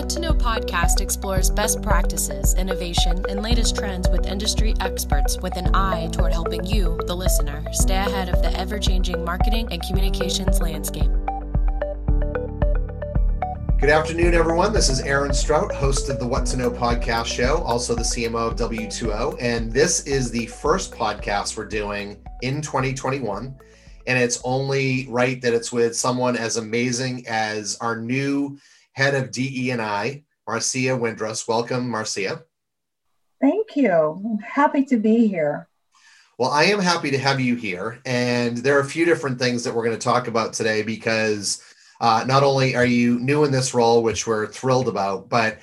What to Know podcast explores best practices, innovation, and latest trends with industry experts with an eye toward helping you, the listener, stay ahead of the ever changing marketing and communications landscape. Good afternoon, everyone. This is Aaron Strout, host of the What to Know podcast show, also the CMO of W2O. And this is the first podcast we're doing in 2021. And it's only right that it's with someone as amazing as our new head of DE&I, Marcia Windross. Welcome, Marcia. Thank you. I'm happy to be here. Well, I am happy to have you here. And there are a few different things that we're going to talk about today because uh, not only are you new in this role, which we're thrilled about, but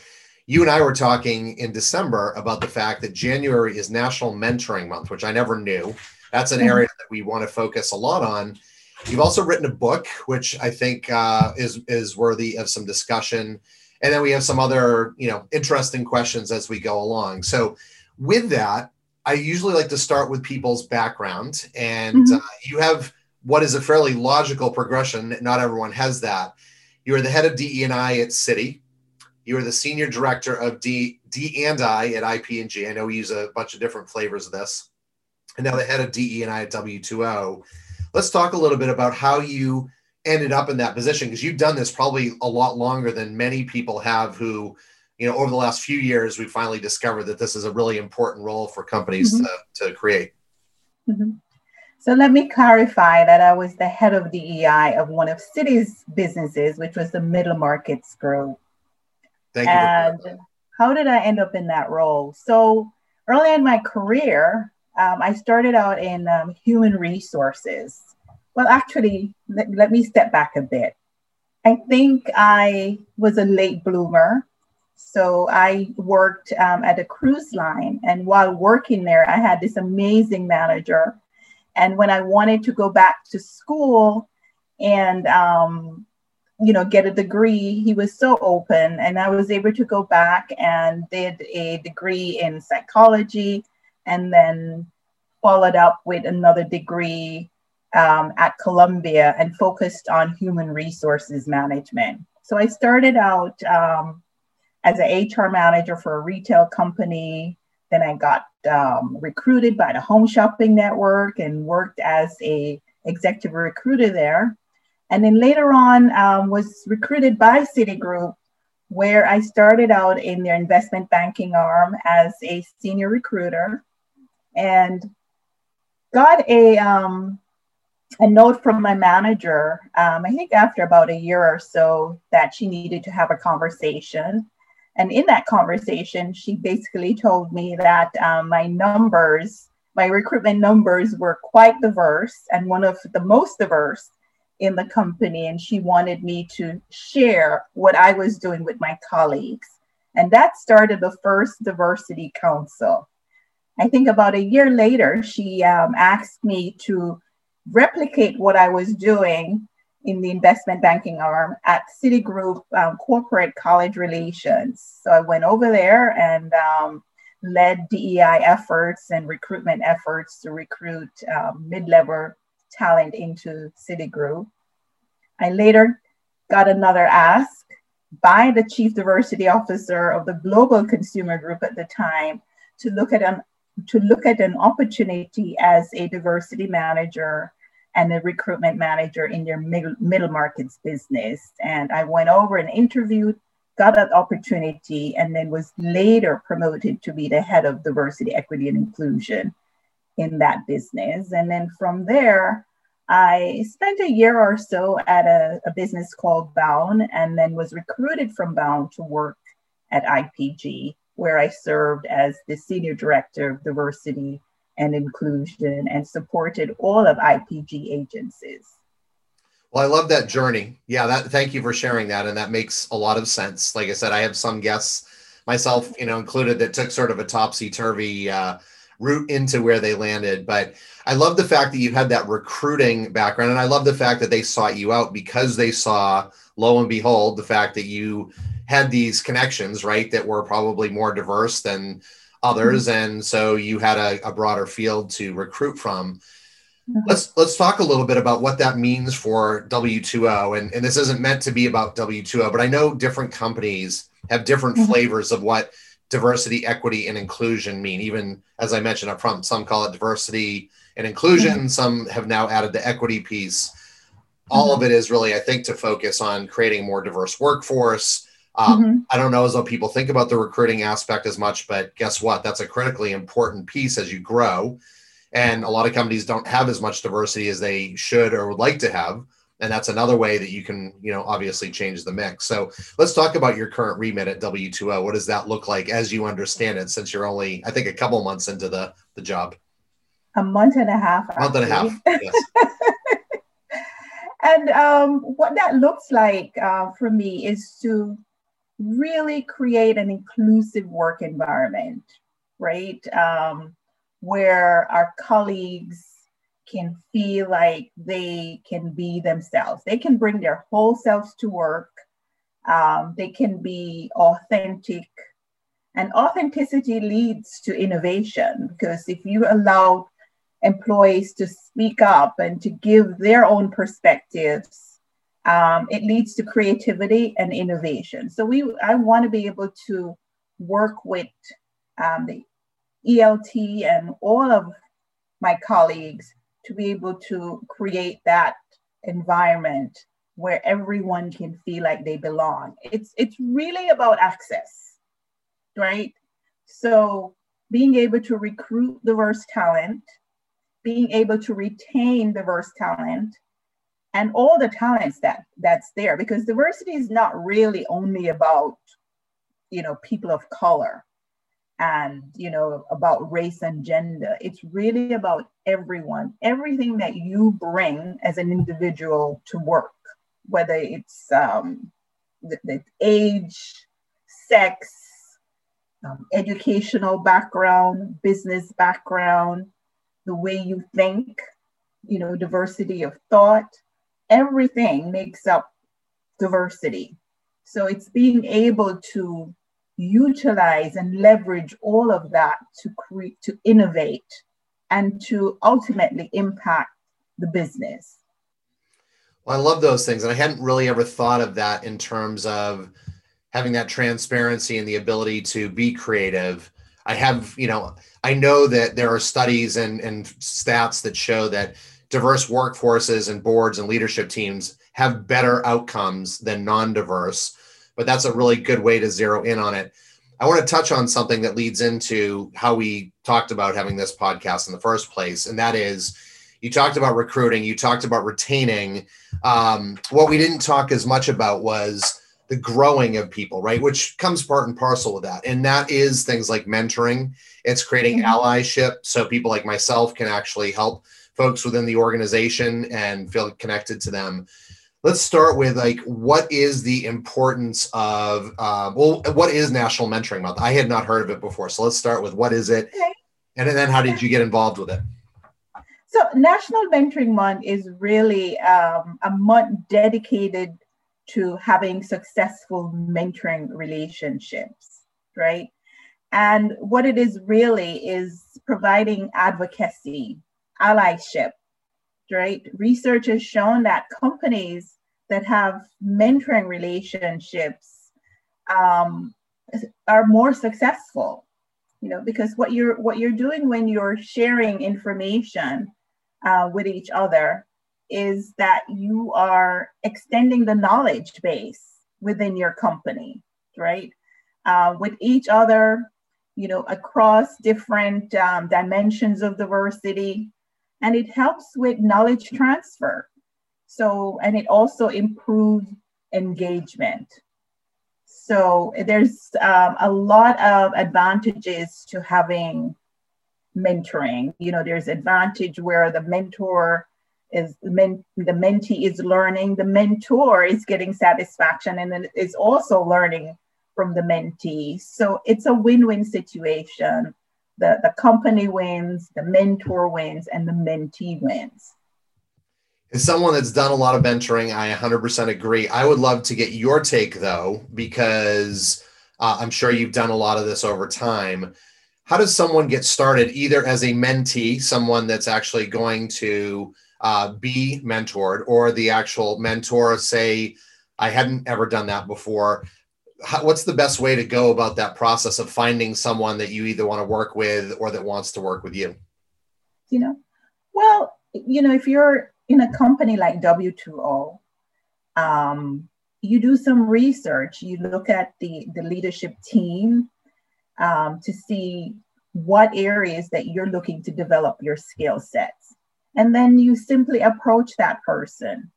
you and I were talking in December about the fact that January is National Mentoring Month, which I never knew. That's an mm-hmm. area that we want to focus a lot on. You've also written a book, which I think uh, is is worthy of some discussion, and then we have some other you know interesting questions as we go along. So, with that, I usually like to start with people's background, and mm-hmm. uh, you have what is a fairly logical progression. Not everyone has that. You are the head of DE&I at Citi. You are the senior director of D D and I at IP&G. I know we use a bunch of different flavors of this, and now the head of DE&I at W2O let's talk a little bit about how you ended up in that position because you've done this probably a lot longer than many people have who you know over the last few years we finally discovered that this is a really important role for companies mm-hmm. to, to create mm-hmm. so let me clarify that i was the head of dei of one of Citi's businesses which was the middle markets group Thank you and how did i end up in that role so early in my career um, I started out in um, human resources. Well, actually, let, let me step back a bit. I think I was a late bloomer. So I worked um, at a cruise line. And while working there, I had this amazing manager. And when I wanted to go back to school and, um, you know, get a degree, he was so open. And I was able to go back and did a degree in psychology and then followed up with another degree um, at Columbia and focused on human resources management. So I started out um, as an HR manager for a retail company. Then I got um, recruited by the Home Shopping Network and worked as a executive recruiter there. And then later on um, was recruited by Citigroup, where I started out in their investment banking arm as a senior recruiter. And got a um, a note from my manager. Um, I think after about a year or so that she needed to have a conversation, and in that conversation, she basically told me that um, my numbers, my recruitment numbers, were quite diverse and one of the most diverse in the company, and she wanted me to share what I was doing with my colleagues. And that started the first diversity council. I think about a year later, she um, asked me to replicate what I was doing in the investment banking arm at Citigroup um, Corporate College Relations. So I went over there and um, led DEI efforts and recruitment efforts to recruit um, mid level talent into Citigroup. I later got another ask by the chief diversity officer of the global consumer group at the time to look at an to look at an opportunity as a diversity manager and a recruitment manager in their middle, middle markets business. And I went over and interviewed, got that opportunity, and then was later promoted to be the head of diversity, equity, and inclusion in that business. And then from there, I spent a year or so at a, a business called Bound and then was recruited from Bound to work at IPG where I served as the Senior Director of Diversity and Inclusion and supported all of IPG agencies. Well, I love that journey. Yeah, that thank you for sharing that. And that makes a lot of sense. Like I said, I have some guests, myself, you know, included, that took sort of a topsy-turvy uh, route into where they landed. But I love the fact that you had that recruiting background. And I love the fact that they sought you out because they saw, lo and behold, the fact that you had these connections, right, that were probably more diverse than others. Mm-hmm. And so you had a, a, broader field to recruit from. Mm-hmm. Let's let's talk a little bit about what that means for W2O. And, and this isn't meant to be about W2O, but I know different companies have different mm-hmm. flavors of what diversity, equity, and inclusion mean. Even as I mentioned up front, some call it diversity and inclusion, mm-hmm. some have now added the equity piece. All of mm-hmm. it is really, I think, to focus on creating a more diverse workforce. Um, mm-hmm. I don't know as though people think about the recruiting aspect as much, but guess what? That's a critically important piece as you grow. And a lot of companies don't have as much diversity as they should or would like to have and that's another way that you can you know obviously change the mix so let's talk about your current remit at w2o what does that look like as you understand it since you're only i think a couple months into the the job a month and a half a month and a half yes. and um, what that looks like uh, for me is to really create an inclusive work environment right um, where our colleagues can feel like they can be themselves. They can bring their whole selves to work. Um, they can be authentic. And authenticity leads to innovation because if you allow employees to speak up and to give their own perspectives, um, it leads to creativity and innovation. So we, I want to be able to work with um, the ELT and all of my colleagues to be able to create that environment where everyone can feel like they belong. It's it's really about access, right? So being able to recruit diverse talent, being able to retain diverse talent, and all the talents that that's there because diversity is not really only about you know people of color and you know about race and gender. It's really about everyone everything that you bring as an individual to work whether it's um, the, the age sex um, educational background business background the way you think you know diversity of thought everything makes up diversity so it's being able to utilize and leverage all of that to create, to innovate, and to ultimately impact the business. Well, I love those things. And I hadn't really ever thought of that in terms of having that transparency and the ability to be creative. I have, you know, I know that there are studies and, and stats that show that diverse workforces and boards and leadership teams have better outcomes than non diverse but that's a really good way to zero in on it. I want to touch on something that leads into how we talked about having this podcast in the first place, and that is you talked about recruiting, you talked about retaining. Um, what we didn't talk as much about was the growing of people, right? Which comes part and parcel with that. And that is things like mentoring, it's creating mm-hmm. allyship. So people like myself can actually help folks within the organization and feel connected to them. Let's start with like what is the importance of uh, well what is national mentoring month? I had not heard of it before so let's start with what is it? Okay. and then how did you get involved with it? So national mentoring month is really um, a month dedicated to having successful mentoring relationships right? And what it is really is providing advocacy allyship right? Research has shown that companies that have mentoring relationships um, are more successful you know because what you're what you're doing when you're sharing information uh, with each other is that you are extending the knowledge base within your company right? Uh, with each other you know across different um, dimensions of diversity and it helps with knowledge transfer so, and it also improves engagement. So there's um, a lot of advantages to having mentoring. You know, there's advantage where the mentor is men, the mentee is learning, the mentor is getting satisfaction, and then is also learning from the mentee. So it's a win-win situation. The, the company wins, the mentor wins, and the mentee wins. As someone that's done a lot of mentoring, I 100% agree. I would love to get your take though, because uh, I'm sure you've done a lot of this over time. how does someone get started either as a mentee, someone that's actually going to uh, be mentored, or the actual mentor say, I hadn't ever done that before. How, what's the best way to go about that process of finding someone that you either want to work with or that wants to work with you? You know, well, you know, if you're in a company like W2O, um, you do some research. You look at the the leadership team um, to see what areas that you're looking to develop your skill sets, and then you simply approach that person.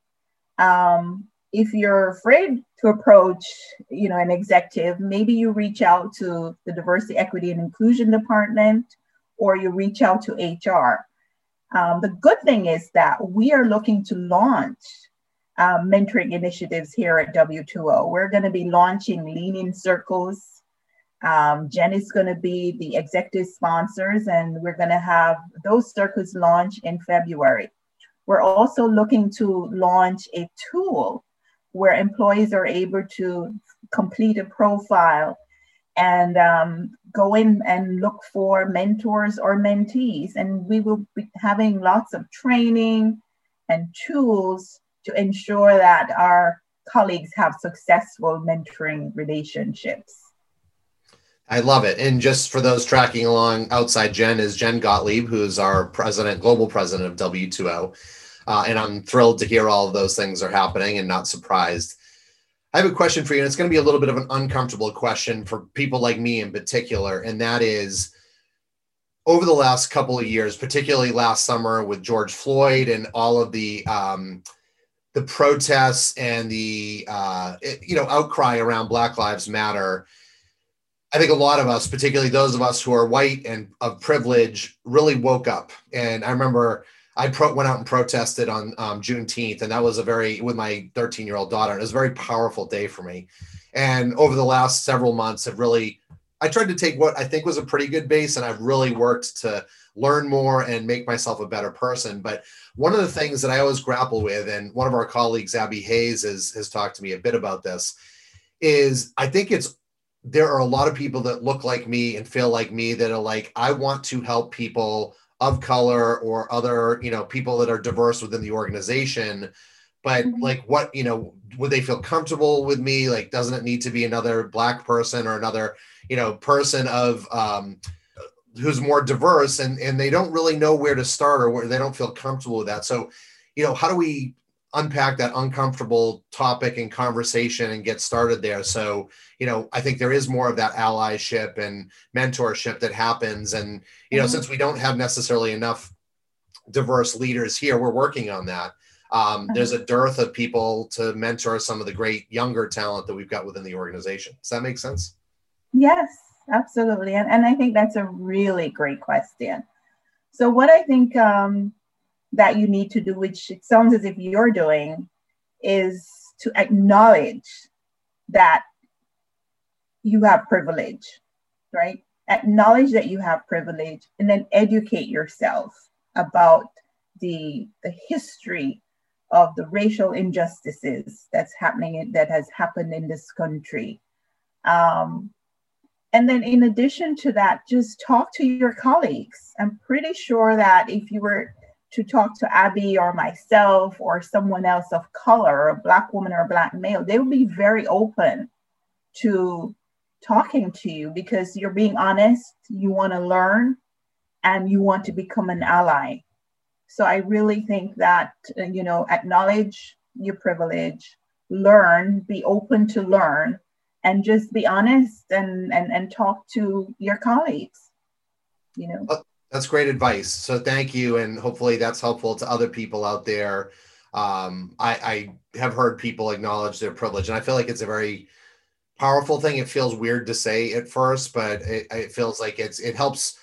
Um, if you're afraid to approach, you know, an executive, maybe you reach out to the diversity, equity, and inclusion department, or you reach out to HR. Um, the good thing is that we are looking to launch um, mentoring initiatives here at W2O. We're going to be launching Lean In Circles. Um, Jen is going to be the executive sponsors, and we're going to have those circles launch in February. We're also looking to launch a tool where employees are able to complete a profile and um, go in and look for mentors or mentees. And we will be having lots of training and tools to ensure that our colleagues have successful mentoring relationships. I love it. And just for those tracking along outside Jen is Jen Gottlieb, who's our president, global president of W2O. Uh, and I'm thrilled to hear all of those things are happening and not surprised. I have a question for you, and it's going to be a little bit of an uncomfortable question for people like me in particular, and that is over the last couple of years, particularly last summer with George Floyd and all of the um, the protests and the uh, you know outcry around Black Lives Matter. I think a lot of us, particularly those of us who are white and of privilege, really woke up. And I remember I pro- went out and protested on um, Juneteenth, and that was a very with my 13 year old daughter. It was a very powerful day for me. And over the last several months, have really I tried to take what I think was a pretty good base, and I've really worked to learn more and make myself a better person. But one of the things that I always grapple with, and one of our colleagues, Abby Hayes, has, has talked to me a bit about this, is I think it's there are a lot of people that look like me and feel like me that are like, I want to help people of color or other you know people that are diverse within the organization. But mm-hmm. like what you know would they feel comfortable with me? Like doesn't it need to be another black person or another you know person of um who's more diverse and and they don't really know where to start or where they don't feel comfortable with that. So you know how do we unpack that uncomfortable topic and conversation and get started there. So, you know, I think there is more of that allyship and mentorship that happens. And, you know, mm-hmm. since we don't have necessarily enough diverse leaders here, we're working on that. Um, mm-hmm. There's a dearth of people to mentor some of the great younger talent that we've got within the organization. Does that make sense? Yes, absolutely. And, and I think that's a really great question. So, what I think um, that you need to do, which it sounds as if you're doing, is to acknowledge that you have privilege, right? Acknowledge that you have privilege and then educate yourself about the, the history of the racial injustices that's happening that has happened in this country. Um, and then in addition to that, just talk to your colleagues. I'm pretty sure that if you were to talk to Abby or myself or someone else of color, a black woman or a black male, they will be very open to talking to you because you're being honest, you want to learn, and you want to become an ally. So I really think that, uh, you know, acknowledge your privilege, learn, be open to learn, and just be honest and, and, and talk to your colleagues, you know. That's great advice. So thank you, and hopefully that's helpful to other people out there. Um, I, I have heard people acknowledge their privilege, and I feel like it's a very powerful thing. It feels weird to say at first, but it, it feels like it's it helps.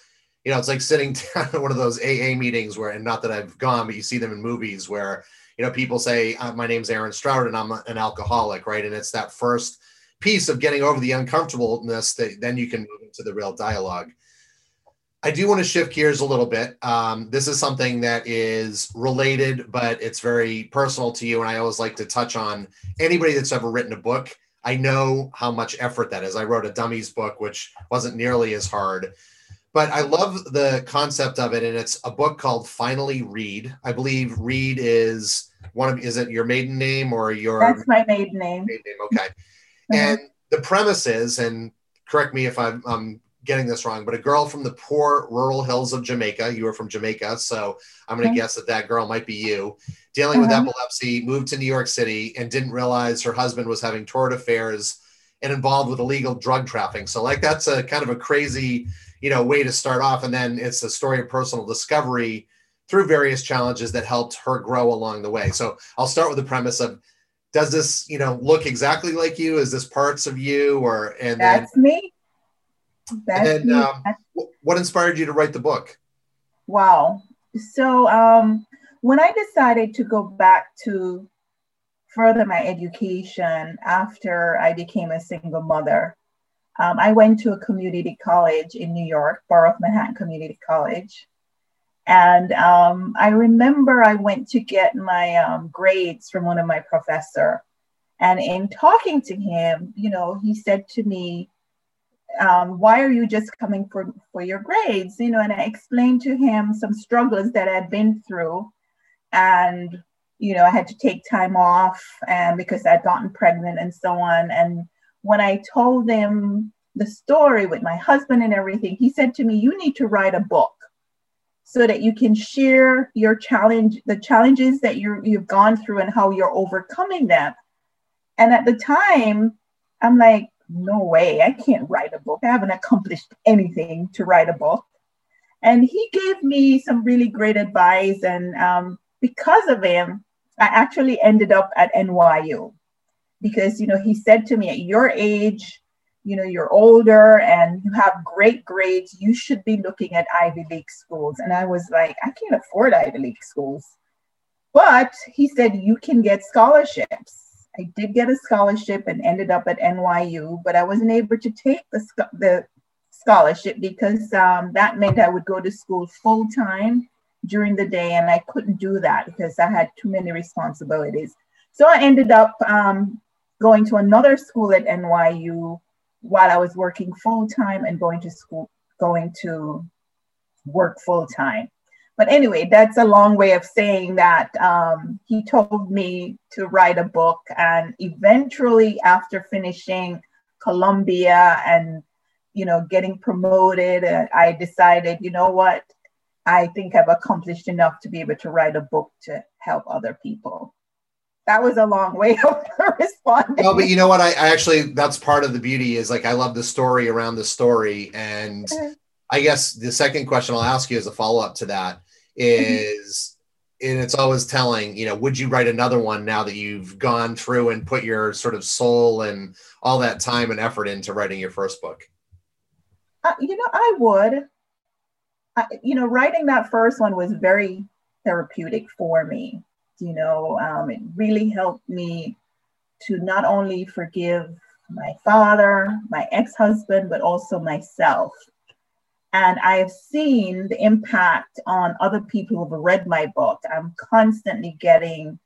You know, it's like sitting down at one of those AA meetings where, and not that I've gone, but you see them in movies where you know people say, uh, "My name's Aaron Strout, and I'm an alcoholic," right? And it's that first piece of getting over the uncomfortableness that then you can move into the real dialogue. I do want to shift gears a little bit. Um, this is something that is related, but it's very personal to you. And I always like to touch on anybody that's ever written a book. I know how much effort that is. I wrote a dummies book, which wasn't nearly as hard. but I love the concept of it, and it's a book called Finally Read. I believe Read is one of is it your maiden name or your That's my maiden name. Maiden name, okay. Mm-hmm. And the premise is, and correct me if I'm, I'm getting this wrong, but a girl from the poor rural hills of Jamaica. You are from Jamaica, so I'm going to guess that that girl might be you. Dealing with uh-huh. epilepsy, moved to New York City, and didn't realize her husband was having torrid affairs and involved with illegal drug trafficking. So, like, that's a kind of a crazy, you know, way to start off. And then it's a story of personal discovery through various challenges that helped her grow along the way. So, I'll start with the premise of does this you know look exactly like you is this parts of you or and that's then, me that's and then. Um, what inspired you to write the book wow so um, when i decided to go back to further my education after i became a single mother um, i went to a community college in new york borough of manhattan community college and um, I remember I went to get my um, grades from one of my professor. And in talking to him, you know, he said to me, um, why are you just coming for, for your grades? You know, and I explained to him some struggles that I'd been through. And, you know, I had to take time off and because I'd gotten pregnant and so on. And when I told him the story with my husband and everything, he said to me, you need to write a book so that you can share your challenge, the challenges that you you've gone through and how you're overcoming them. And at the time, I'm like, no way, I can't write a book. I haven't accomplished anything to write a book. And he gave me some really great advice. And um, because of him, I actually ended up at NYU because, you know, he said to me, at your age, you know you're older and you have great grades you should be looking at ivy league schools and i was like i can't afford ivy league schools but he said you can get scholarships i did get a scholarship and ended up at nyu but i wasn't able to take the, the scholarship because um, that meant i would go to school full time during the day and i couldn't do that because i had too many responsibilities so i ended up um, going to another school at nyu while I was working full time and going to school, going to work full time. But anyway, that's a long way of saying that um, he told me to write a book. And eventually, after finishing Columbia and you know getting promoted, uh, I decided, you know what, I think I've accomplished enough to be able to write a book to help other people that was a long way of responding. No, but you know what? I, I, actually that's part of the beauty is like I love the story around the story, and I guess the second question I'll ask you as a follow up to that is, and it's always telling. You know, would you write another one now that you've gone through and put your sort of soul and all that time and effort into writing your first book? Uh, you know, I would. I, you know, writing that first one was very therapeutic for me you know, um, it really helped me to not only forgive my father, my ex husband, but also myself. And I have seen the impact on other people who've read my book. I'm constantly getting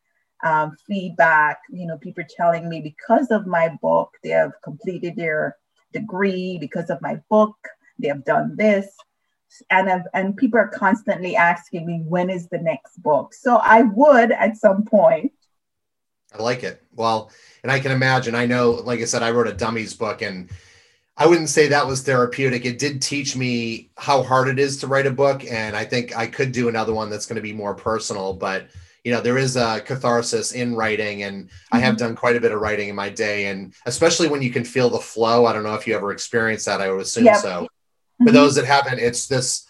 um, feedback, you know, people telling me because of my book, they have completed their degree, because of my book, they have done this and I've, and people are constantly asking me when is the next book. So I would at some point. I like it. Well, and I can imagine. I know, like I said, I wrote a dummies book, and I wouldn't say that was therapeutic. It did teach me how hard it is to write a book, and I think I could do another one that's going to be more personal. But you know, there is a catharsis in writing, and mm-hmm. I have mm-hmm. done quite a bit of writing in my day, and especially when you can feel the flow. I don't know if you ever experienced that. I would assume yep. so for mm-hmm. those that haven't, it's this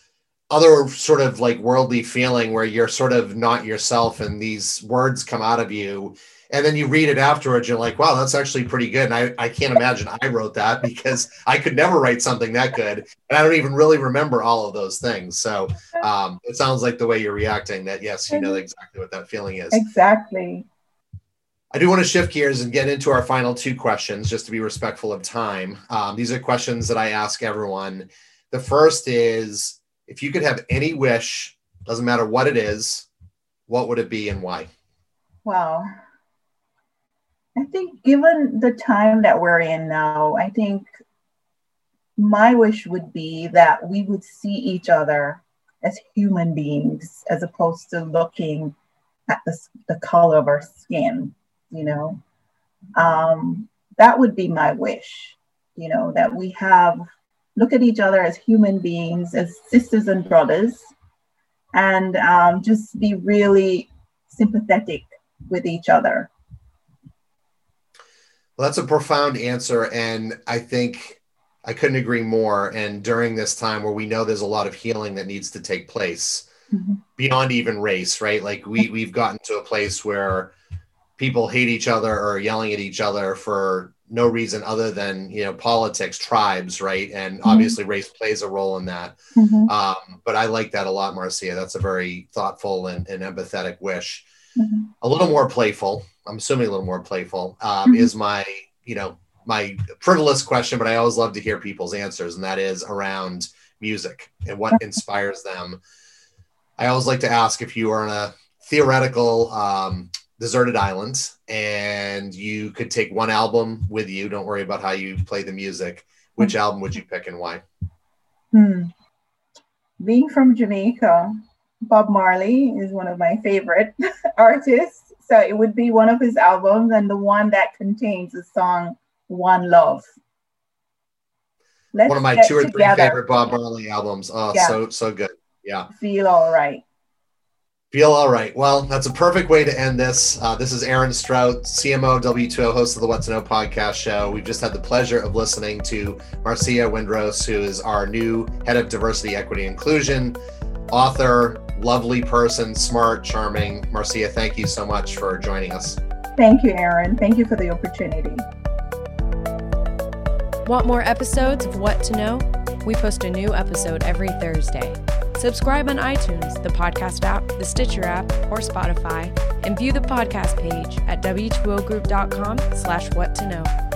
other sort of like worldly feeling where you're sort of not yourself and these words come out of you and then you read it afterwards you're like wow that's actually pretty good and I, I can't imagine i wrote that because i could never write something that good and i don't even really remember all of those things so um, it sounds like the way you're reacting that yes you know mm-hmm. exactly what that feeling is exactly I do want to shift gears and get into our final two questions just to be respectful of time. Um, these are questions that I ask everyone. The first is if you could have any wish, doesn't matter what it is, what would it be and why? Wow. I think given the time that we're in now, I think my wish would be that we would see each other as human beings as opposed to looking at the, the color of our skin, you know. Um, that would be my wish, you know, that we have look at each other as human beings, as sisters and brothers, and um, just be really sympathetic with each other. Well, that's a profound answer. And I think I couldn't agree more. And during this time where we know there's a lot of healing that needs to take place mm-hmm. beyond even race, right? Like we, we've gotten to a place where people hate each other or yelling at each other for no reason other than you know politics tribes right and mm-hmm. obviously race plays a role in that mm-hmm. um, but i like that a lot marcia that's a very thoughtful and, and empathetic wish mm-hmm. a little more playful i'm assuming a little more playful um, mm-hmm. is my you know my frivolous question but i always love to hear people's answers and that is around music and what inspires them. I always like to ask if you are on a theoretical um, deserted island and you could take one album with you don't worry about how you play the music which album would you pick and why? Hmm. being from jamaica bob marley is one of my favorite artists so it would be one of his albums and the one that contains the song one love Let's one of my two or three favorite bob marley albums oh yeah. so so good yeah feel all right Feel all right. Well, that's a perfect way to end this. Uh, this is Aaron Strout, CMO W2O, host of the What to Know podcast show. We've just had the pleasure of listening to Marcia Windross, who is our new head of diversity, equity, inclusion, author, lovely person, smart, charming. Marcia, thank you so much for joining us. Thank you, Aaron. Thank you for the opportunity. Want more episodes of What to Know? We post a new episode every Thursday. Subscribe on iTunes, the podcast app, the Stitcher app, or Spotify, and view the podcast page at w2ogroup.com slash what to know.